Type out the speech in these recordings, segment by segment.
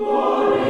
Glória.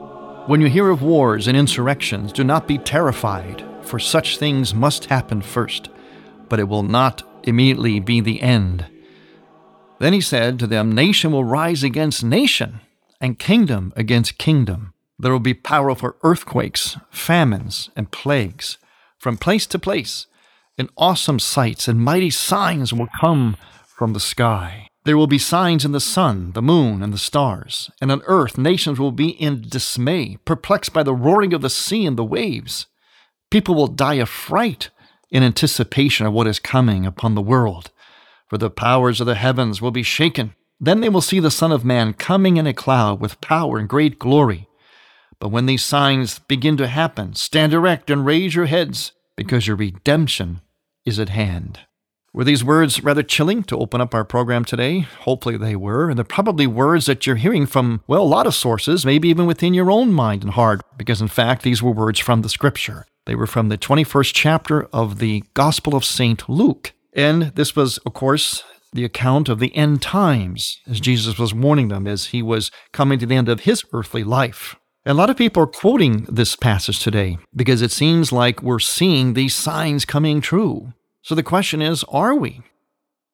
When you hear of wars and insurrections, do not be terrified, for such things must happen first, but it will not immediately be the end. Then he said to them, Nation will rise against nation, and kingdom against kingdom. There will be powerful earthquakes, famines, and plagues from place to place, and awesome sights and mighty signs will come from the sky. There will be signs in the sun, the moon, and the stars, and on earth nations will be in dismay, perplexed by the roaring of the sea and the waves. People will die of fright in anticipation of what is coming upon the world, for the powers of the heavens will be shaken. Then they will see the Son of Man coming in a cloud with power and great glory. But when these signs begin to happen, stand erect and raise your heads, because your redemption is at hand. Were these words rather chilling to open up our program today? Hopefully they were. And they're probably words that you're hearing from, well, a lot of sources, maybe even within your own mind and heart, because in fact, these were words from the scripture. They were from the 21st chapter of the Gospel of St. Luke. And this was, of course, the account of the end times, as Jesus was warning them as he was coming to the end of his earthly life. A lot of people are quoting this passage today because it seems like we're seeing these signs coming true. So the question is are we?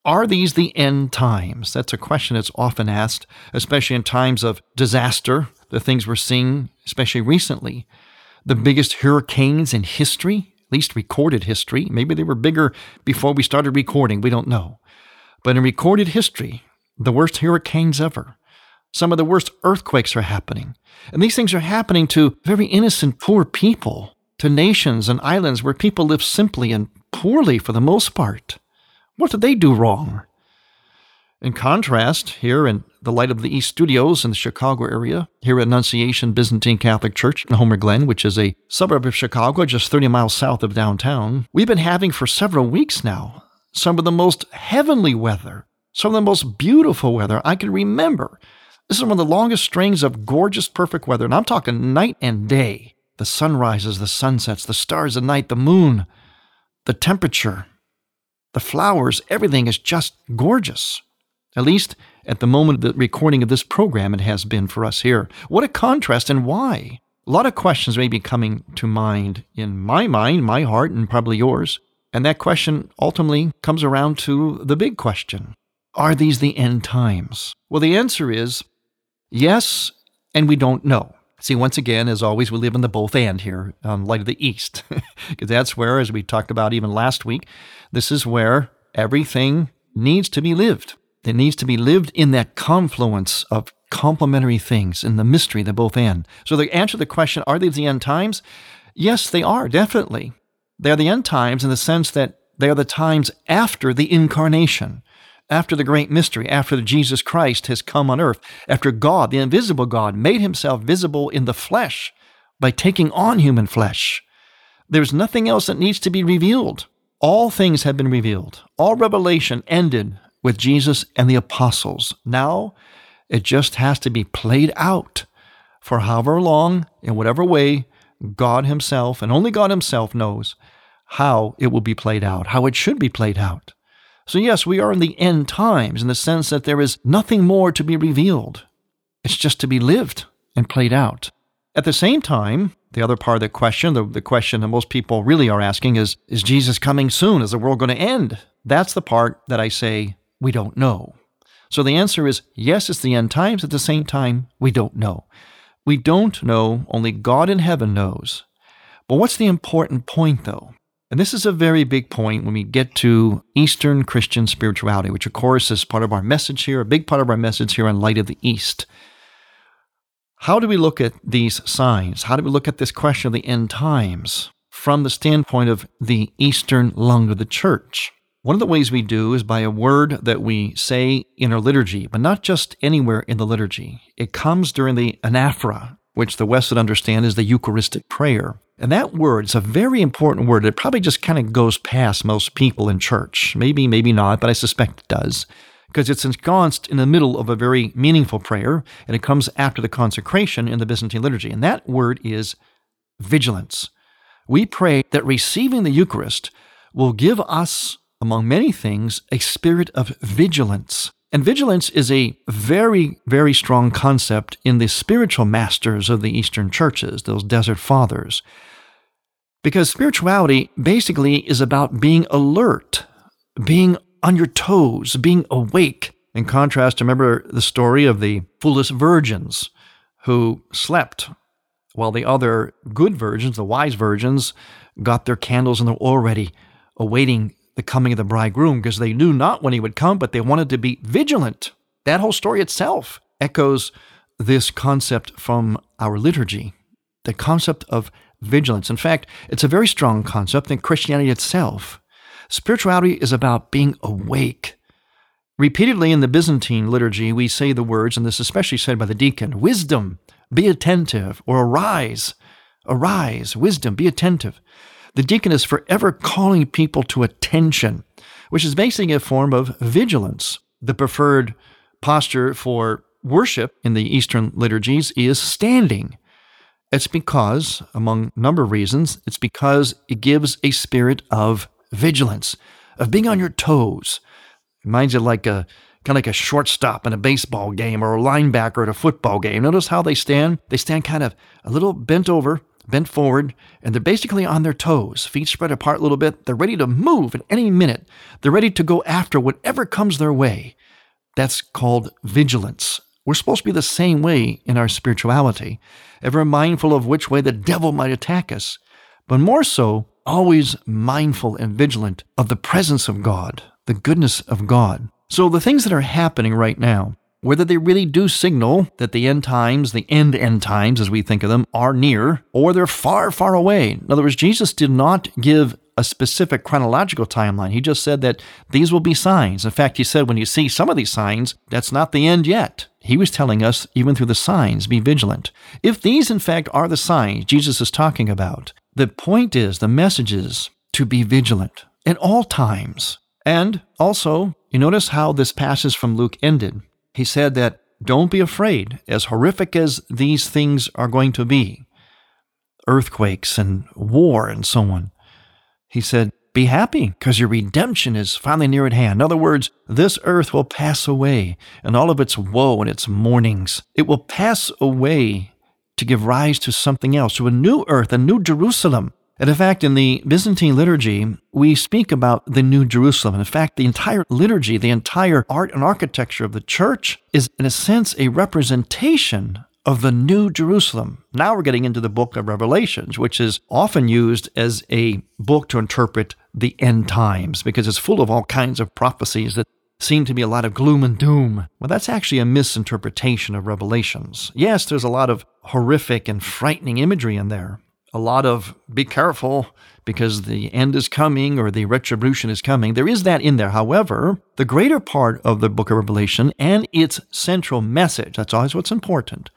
Are these the end times? That's a question that's often asked, especially in times of disaster, the things we're seeing, especially recently. The biggest hurricanes in history, at least recorded history. Maybe they were bigger before we started recording, we don't know. But in recorded history, the worst hurricanes ever. Some of the worst earthquakes are happening. And these things are happening to very innocent, poor people, to nations and islands where people live simply and poorly for the most part. What did they do wrong? In contrast, here in the Light of the East studios in the Chicago area, here at Annunciation Byzantine Catholic Church in Homer Glen, which is a suburb of Chicago just 30 miles south of downtown, we've been having for several weeks now some of the most heavenly weather, some of the most beautiful weather I can remember. This is one of the longest strings of gorgeous, perfect weather, and I'm talking night and day. The sunrises, the sunsets, the stars at night, the moon, the temperature, the flowers, everything is just gorgeous. At least at the moment of the recording of this program, it has been for us here. What a contrast and why? A lot of questions may be coming to mind in my mind, my heart, and probably yours. And that question ultimately comes around to the big question Are these the end times? Well, the answer is Yes, and we don't know. See, once again, as always, we live in the both and here on Light of the East, because that's where, as we talked about even last week, this is where everything needs to be lived. It needs to be lived in that confluence of complementary things in the mystery, the both and. So, the answer to the question, are these the end times? Yes, they are, definitely. They're the end times in the sense that they are the times after the incarnation after the great mystery, after Jesus Christ has come on earth, after God, the invisible God, made himself visible in the flesh by taking on human flesh, There's nothing else that needs to be revealed. All things have been revealed. All revelation ended with Jesus and the apostles. Now it just has to be played out for however long, in whatever way, God Himself and only God Himself knows how it will be played out, how it should be played out. So, yes, we are in the end times in the sense that there is nothing more to be revealed. It's just to be lived and played out. At the same time, the other part of the question, the, the question that most people really are asking is Is Jesus coming soon? Is the world going to end? That's the part that I say we don't know. So the answer is yes, it's the end times. At the same time, we don't know. We don't know, only God in heaven knows. But what's the important point, though? And this is a very big point when we get to Eastern Christian spirituality, which, of course, is part of our message here, a big part of our message here on Light of the East. How do we look at these signs? How do we look at this question of the end times from the standpoint of the Eastern lung of the church? One of the ways we do is by a word that we say in our liturgy, but not just anywhere in the liturgy. It comes during the anaphora, which the West would understand is the Eucharistic prayer. And that word is a very important word. It probably just kind of goes past most people in church. Maybe, maybe not, but I suspect it does. Because it's ensconced in the middle of a very meaningful prayer, and it comes after the consecration in the Byzantine liturgy. And that word is vigilance. We pray that receiving the Eucharist will give us among many things, a spirit of vigilance. And vigilance is a very, very strong concept in the spiritual masters of the Eastern churches, those desert fathers. Because spirituality basically is about being alert, being on your toes, being awake. In contrast, remember the story of the foolish virgins who slept while the other good virgins, the wise virgins, got their candles and their oil ready, awaiting the coming of the bridegroom because they knew not when he would come, but they wanted to be vigilant. That whole story itself echoes this concept from our liturgy, the concept of vigilance. In fact, it's a very strong concept in Christianity itself. Spirituality is about being awake. Repeatedly in the Byzantine liturgy, we say the words, and this is especially said by the deacon wisdom, be attentive, or arise, arise, wisdom, be attentive. The deacon is forever calling people to attention, which is basically a form of vigilance. The preferred posture for worship in the Eastern liturgies is standing. It's because, among a number of reasons, it's because it gives a spirit of vigilance, of being on your toes. It reminds you like a kind of like a shortstop in a baseball game or a linebacker at a football game. Notice how they stand? They stand kind of a little bent over, bent forward, and they're basically on their toes, feet spread apart a little bit. They're ready to move at any minute. They're ready to go after whatever comes their way. That's called vigilance. We're supposed to be the same way in our spirituality, ever mindful of which way the devil might attack us, but more so, always mindful and vigilant of the presence of God, the goodness of God. So, the things that are happening right now, whether they really do signal that the end times, the end end times as we think of them, are near, or they're far, far away. In other words, Jesus did not give a specific chronological timeline. He just said that these will be signs. In fact, he said when you see some of these signs, that's not the end yet. He was telling us, even through the signs, be vigilant. If these, in fact, are the signs Jesus is talking about, the point is, the message is to be vigilant at all times. And also, you notice how this passage from Luke ended. He said that don't be afraid, as horrific as these things are going to be earthquakes and war and so on. He said, Be happy, because your redemption is finally near at hand. In other words, this earth will pass away, and all of its woe and its mournings. It will pass away to give rise to something else, to a new earth, a new Jerusalem, and in fact, in the Byzantine liturgy, we speak about the New Jerusalem. In fact, the entire liturgy, the entire art and architecture of the church is, in a sense, a representation of the New Jerusalem. Now we're getting into the book of Revelations, which is often used as a book to interpret the end times because it's full of all kinds of prophecies that seem to be a lot of gloom and doom. Well, that's actually a misinterpretation of Revelations. Yes, there's a lot of horrific and frightening imagery in there, a lot of be careful because the end is coming or the retribution is coming. There is that in there. However, the greater part of the book of Revelation and its central message, that's always what's important,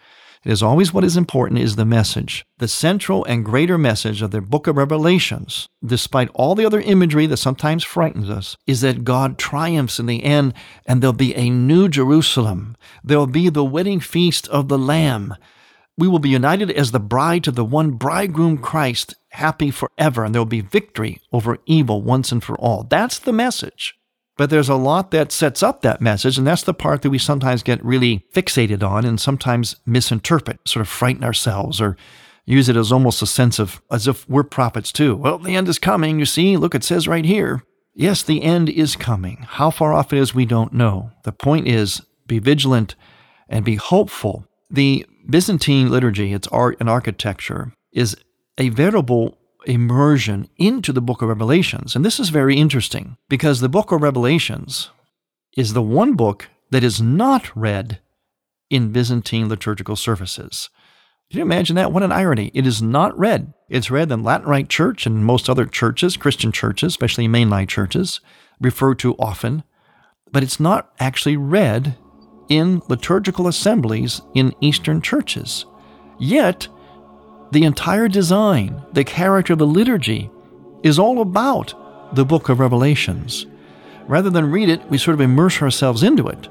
It is always what is important is the message. The central and greater message of the book of Revelations, despite all the other imagery that sometimes frightens us, is that God triumphs in the end and there'll be a new Jerusalem. There'll be the wedding feast of the Lamb. We will be united as the bride to the one bridegroom Christ, happy forever, and there will be victory over evil once and for all. That's the message. But there's a lot that sets up that message, and that's the part that we sometimes get really fixated on and sometimes misinterpret, sort of frighten ourselves or use it as almost a sense of as if we're prophets too. Well, the end is coming, you see. Look, it says right here. Yes, the end is coming. How far off it is, we don't know. The point is be vigilant and be hopeful. The Byzantine liturgy, its art and architecture, is a veritable immersion into the book of Revelations. And this is very interesting because the book of Revelations is the one book that is not read in Byzantine liturgical services. Can you imagine that? What an irony. It is not read. It's read in Latin Rite Church and most other churches, Christian churches, especially mainline churches, referred to often, but it's not actually read in liturgical assemblies in Eastern churches. Yet, the entire design, the character of the liturgy, is all about the book of Revelations. Rather than read it, we sort of immerse ourselves into it.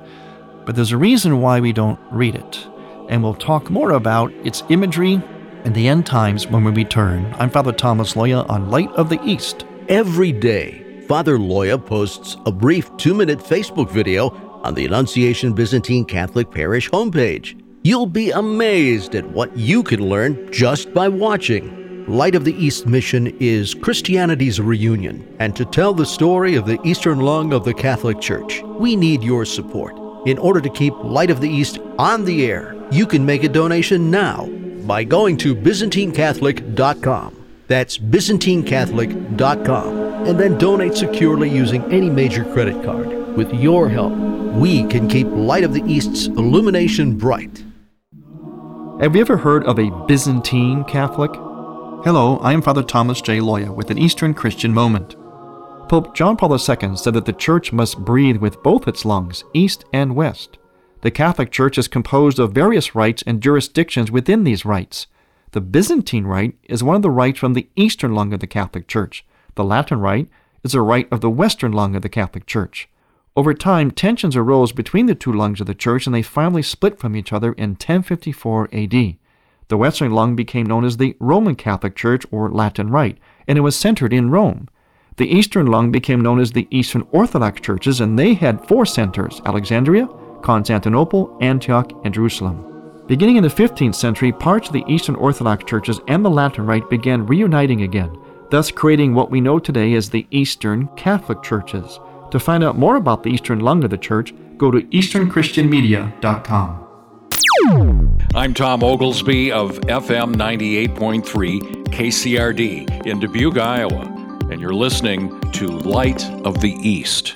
But there's a reason why we don't read it. And we'll talk more about its imagery and the end times when we return. I'm Father Thomas Loya on Light of the East. Every day, Father Loya posts a brief two minute Facebook video on the Annunciation Byzantine Catholic Parish homepage. You'll be amazed at what you can learn just by watching. Light of the East mission is Christianity's reunion, and to tell the story of the Eastern lung of the Catholic Church, we need your support. In order to keep Light of the East on the air, you can make a donation now by going to ByzantineCatholic.com. That's ByzantineCatholic.com. And then donate securely using any major credit card. With your help, we can keep Light of the East's illumination bright. Have you ever heard of a Byzantine Catholic? Hello, I am Father Thomas J. Loya with an Eastern Christian Moment. Pope John Paul II said that the Church must breathe with both its lungs, East and West. The Catholic Church is composed of various rites and jurisdictions within these rites. The Byzantine Rite is one of the rites from the Eastern lung of the Catholic Church. The Latin Rite is a rite of the Western lung of the Catholic Church. Over time, tensions arose between the two lungs of the church and they finally split from each other in 1054 AD. The Western lung became known as the Roman Catholic Church or Latin Rite, and it was centered in Rome. The Eastern lung became known as the Eastern Orthodox churches, and they had four centers Alexandria, Constantinople, Antioch, and Jerusalem. Beginning in the 15th century, parts of the Eastern Orthodox churches and the Latin Rite began reuniting again, thus creating what we know today as the Eastern Catholic churches. To find out more about the Eastern lung of the church, go to easternchristianmedia.com. I'm Tom Oglesby of FM 98.3 KCRD in Dubuque, Iowa, and you're listening to Light of the East.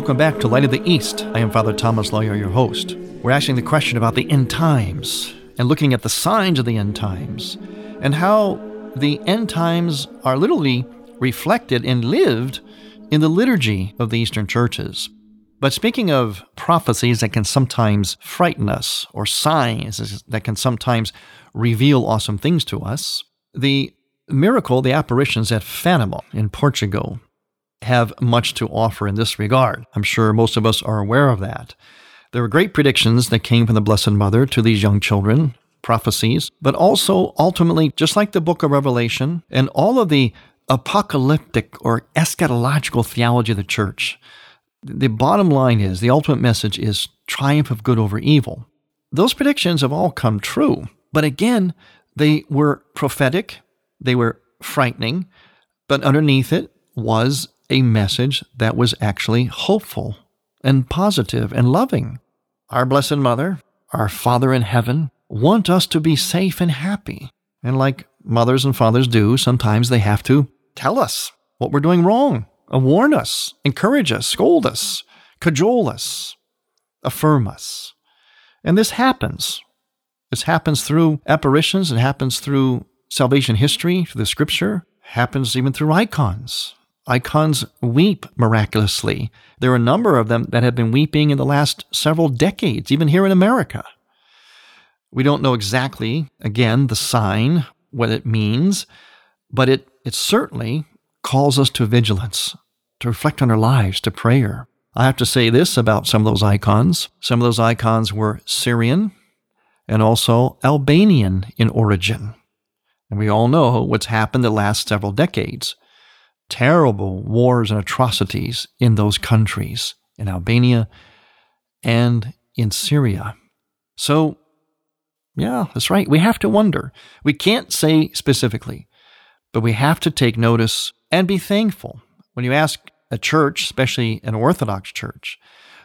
Welcome back to Light of the East. I am Father Thomas Loya, your host. We're asking the question about the end times and looking at the signs of the end times and how the end times are literally reflected and lived in the liturgy of the Eastern churches. But speaking of prophecies that can sometimes frighten us, or signs that can sometimes reveal awesome things to us, the miracle, the apparitions at Fatima in Portugal, have much to offer in this regard. I'm sure most of us are aware of that. There were great predictions that came from the Blessed Mother to these young children, prophecies, but also ultimately, just like the book of Revelation and all of the apocalyptic or eschatological theology of the church, the bottom line is the ultimate message is triumph of good over evil. Those predictions have all come true, but again, they were prophetic, they were frightening, but underneath it was a message that was actually hopeful and positive and loving. Our Blessed Mother, our Father in heaven, want us to be safe and happy. And like mothers and fathers do, sometimes they have to tell us what we're doing wrong uh, warn us, encourage us, scold us, cajole us, affirm us. And this happens. This happens through apparitions, it happens through salvation history, through the scripture, happens even through icons. Icons weep miraculously. There are a number of them that have been weeping in the last several decades, even here in America. We don't know exactly, again, the sign, what it means, but it, it certainly calls us to vigilance, to reflect on our lives, to prayer. I have to say this about some of those icons. Some of those icons were Syrian and also Albanian in origin. And we all know what's happened the last several decades. Terrible wars and atrocities in those countries, in Albania and in Syria. So, yeah, that's right. We have to wonder. We can't say specifically, but we have to take notice and be thankful. When you ask a church, especially an Orthodox church,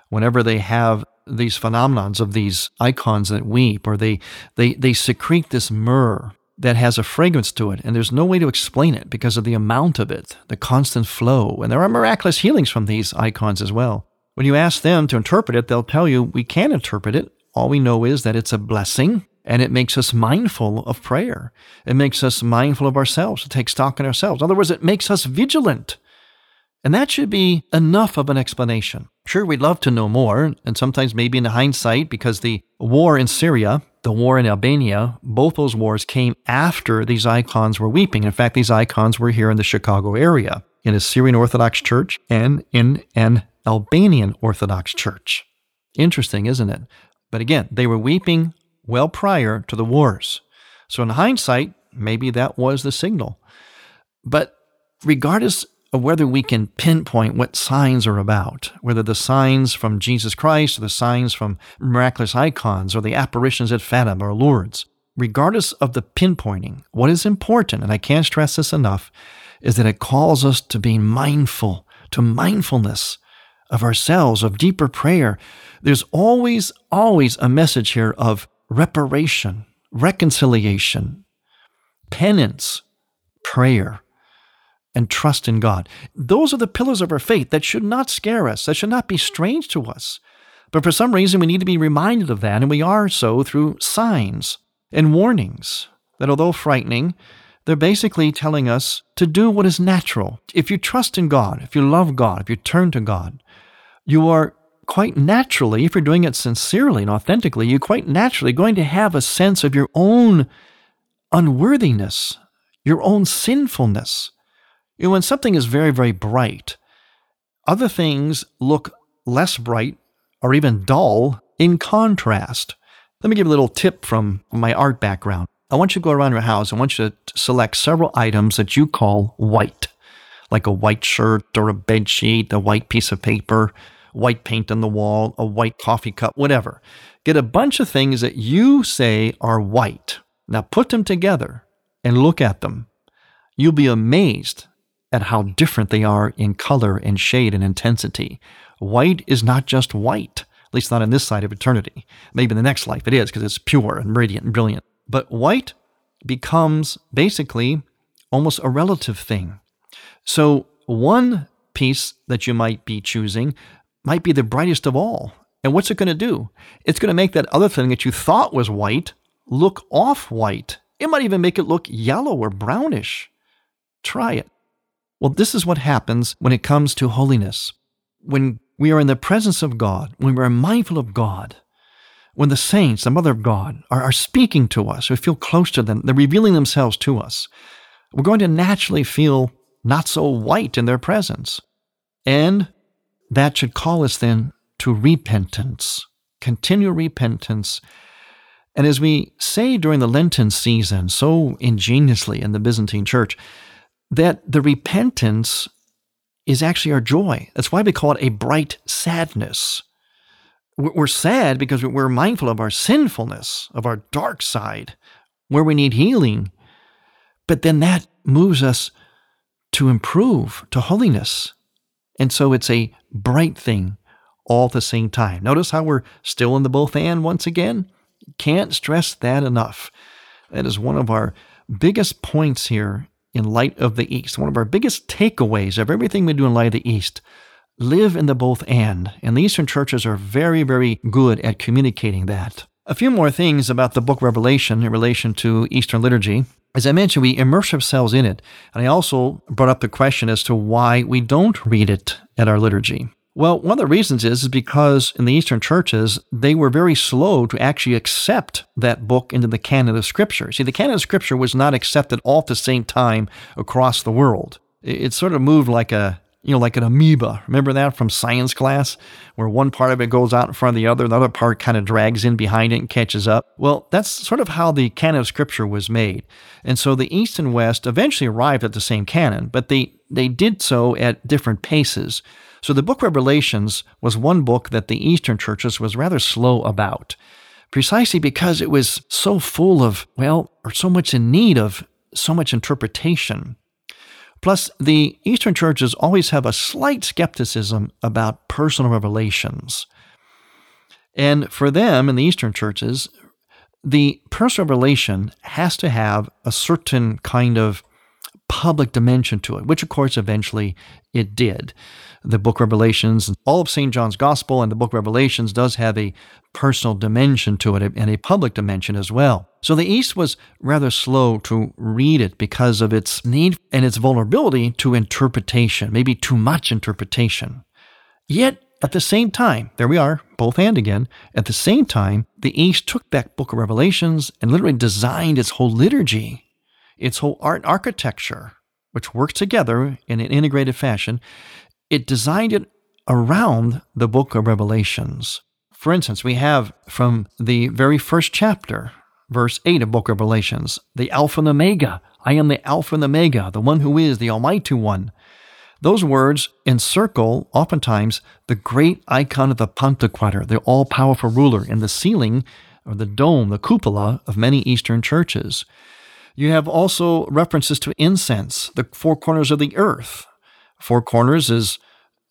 whenever they have these phenomenons of these icons that weep, or they, they, they secrete this myrrh that has a fragrance to it, and there's no way to explain it because of the amount of it, the constant flow. And there are miraculous healings from these icons as well. When you ask them to interpret it, they'll tell you we can't interpret it. All we know is that it's a blessing and it makes us mindful of prayer. It makes us mindful of ourselves, to take stock in ourselves. In other words, it makes us vigilant. And that should be enough of an explanation. Sure, we'd love to know more, and sometimes maybe in hindsight, because the war in Syria, the war in Albania, both those wars came after these icons were weeping. In fact, these icons were here in the Chicago area, in a Syrian Orthodox church and in an Albanian Orthodox church. Interesting, isn't it? But again, they were weeping well prior to the wars. So, in hindsight, maybe that was the signal. But regardless of whether we can pinpoint what signs are about, whether the signs from Jesus Christ or the signs from miraculous icons or the apparitions at Fatima or Lourdes, regardless of the pinpointing, what is important, and I can't stress this enough, is that it calls us to be mindful, to mindfulness of ourselves, of deeper prayer. There's always, always a message here of reparation, reconciliation, penance, prayer, and trust in God. Those are the pillars of our faith that should not scare us, that should not be strange to us. But for some reason, we need to be reminded of that, and we are so through signs and warnings that, although frightening, they're basically telling us to do what is natural. If you trust in God, if you love God, if you turn to God, you are quite naturally, if you're doing it sincerely and authentically, you're quite naturally going to have a sense of your own unworthiness, your own sinfulness. Know, when something is very, very bright, other things look less bright or even dull in contrast. Let me give a little tip from my art background. I want you to go around your house. I want you to select several items that you call white, like a white shirt or a bed sheet, a white piece of paper, white paint on the wall, a white coffee cup, whatever. Get a bunch of things that you say are white. Now put them together and look at them. You'll be amazed at how different they are in color and shade and intensity. White is not just white, at least not in this side of eternity. Maybe in the next life it is because it's pure and radiant and brilliant. But white becomes basically almost a relative thing. So, one piece that you might be choosing might be the brightest of all. And what's it going to do? It's going to make that other thing that you thought was white look off white. It might even make it look yellow or brownish. Try it. Well, this is what happens when it comes to holiness. When we are in the presence of God, when we're mindful of God, when the saints, the Mother of God, are, are speaking to us, we feel close to them, they're revealing themselves to us, we're going to naturally feel not so white in their presence. And that should call us then to repentance, continual repentance. And as we say during the Lenten season so ingeniously in the Byzantine Church, that the repentance is actually our joy. That's why we call it a bright sadness. We're sad because we're mindful of our sinfulness, of our dark side, where we need healing. But then that moves us to improve to holiness. And so it's a bright thing all at the same time. Notice how we're still in the both and once again? Can't stress that enough. That is one of our biggest points here in light of the East. One of our biggest takeaways of everything we do in light of the East. Live in the both and. And the Eastern churches are very, very good at communicating that. A few more things about the book Revelation in relation to Eastern liturgy. As I mentioned, we immerse ourselves in it. And I also brought up the question as to why we don't read it at our liturgy. Well, one of the reasons is, is because in the Eastern churches, they were very slow to actually accept that book into the canon of Scripture. See, the canon of Scripture was not accepted all at the same time across the world. It, sort of moved like a you know, like an amoeba. Remember that from science class, where one part of it goes out in front of the other, the other part kind of drags in behind it and catches up? Well, that's sort of how the canon of Scripture was made. And so the East and West eventually arrived at the same canon, but they, they did so at different paces. So the book Revelations was one book that the Eastern churches was rather slow about, precisely because it was so full of, well, or so much in need of so much interpretation. Plus, the Eastern churches always have a slight skepticism about personal revelations. And for them in the Eastern churches, the personal revelation has to have a certain kind of public dimension to it, which of course eventually it did. The book Revelations, all of St. John's Gospel and the book Revelations does have a personal dimension to it and a public dimension as well. So the East was rather slow to read it because of its need and its vulnerability to interpretation, maybe too much interpretation. Yet, at the same time, there we are, both and again, at the same time, the East took that book of Revelations and literally designed its whole liturgy its whole art architecture, which worked together in an integrated fashion, it designed it around the book of Revelations. For instance, we have from the very first chapter, verse 8 of book of Revelations, the Alpha and Omega. I am the Alpha and Omega, the one who is the Almighty One. Those words encircle, oftentimes, the great icon of the Pantocrator, the all powerful ruler, in the ceiling or the dome, the cupola of many Eastern churches. You have also references to incense, the four corners of the earth. Four corners is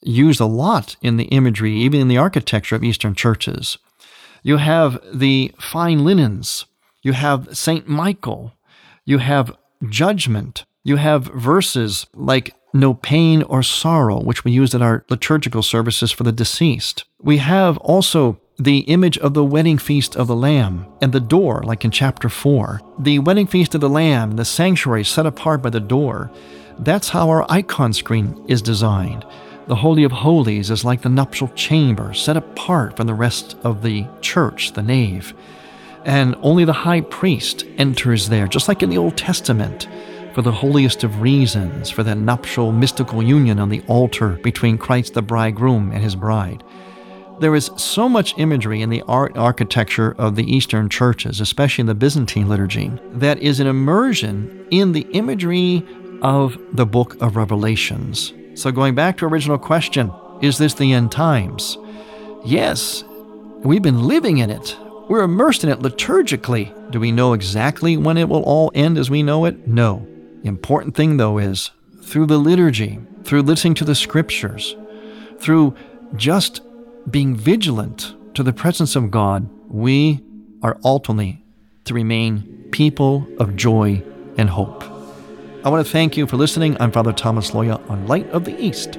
used a lot in the imagery, even in the architecture of Eastern churches. You have the fine linens. You have Saint Michael. You have judgment. You have verses like no pain or sorrow, which we use in our liturgical services for the deceased. We have also the image of the wedding feast of the Lamb and the door, like in chapter 4. The wedding feast of the Lamb, the sanctuary set apart by the door, that's how our icon screen is designed. The Holy of Holies is like the nuptial chamber, set apart from the rest of the church, the nave. And only the high priest enters there, just like in the Old Testament, for the holiest of reasons, for that nuptial mystical union on the altar between Christ the bridegroom and his bride. There is so much imagery in the art architecture of the Eastern churches, especially in the Byzantine liturgy, that is an immersion in the imagery of the book of Revelations. So, going back to original question, is this the end times? Yes, we've been living in it. We're immersed in it liturgically. Do we know exactly when it will all end as we know it? No. The important thing, though, is through the liturgy, through listening to the scriptures, through just being vigilant to the presence of God, we are ultimately to remain people of joy and hope. I want to thank you for listening. I'm Father Thomas Loya on Light of the East.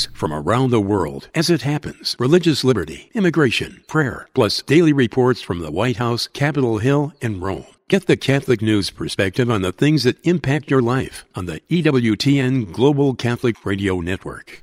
News from around the world as it happens, religious liberty, immigration, prayer, plus daily reports from the White House, Capitol Hill, and Rome. Get the Catholic News perspective on the things that impact your life on the EWTN Global Catholic Radio Network.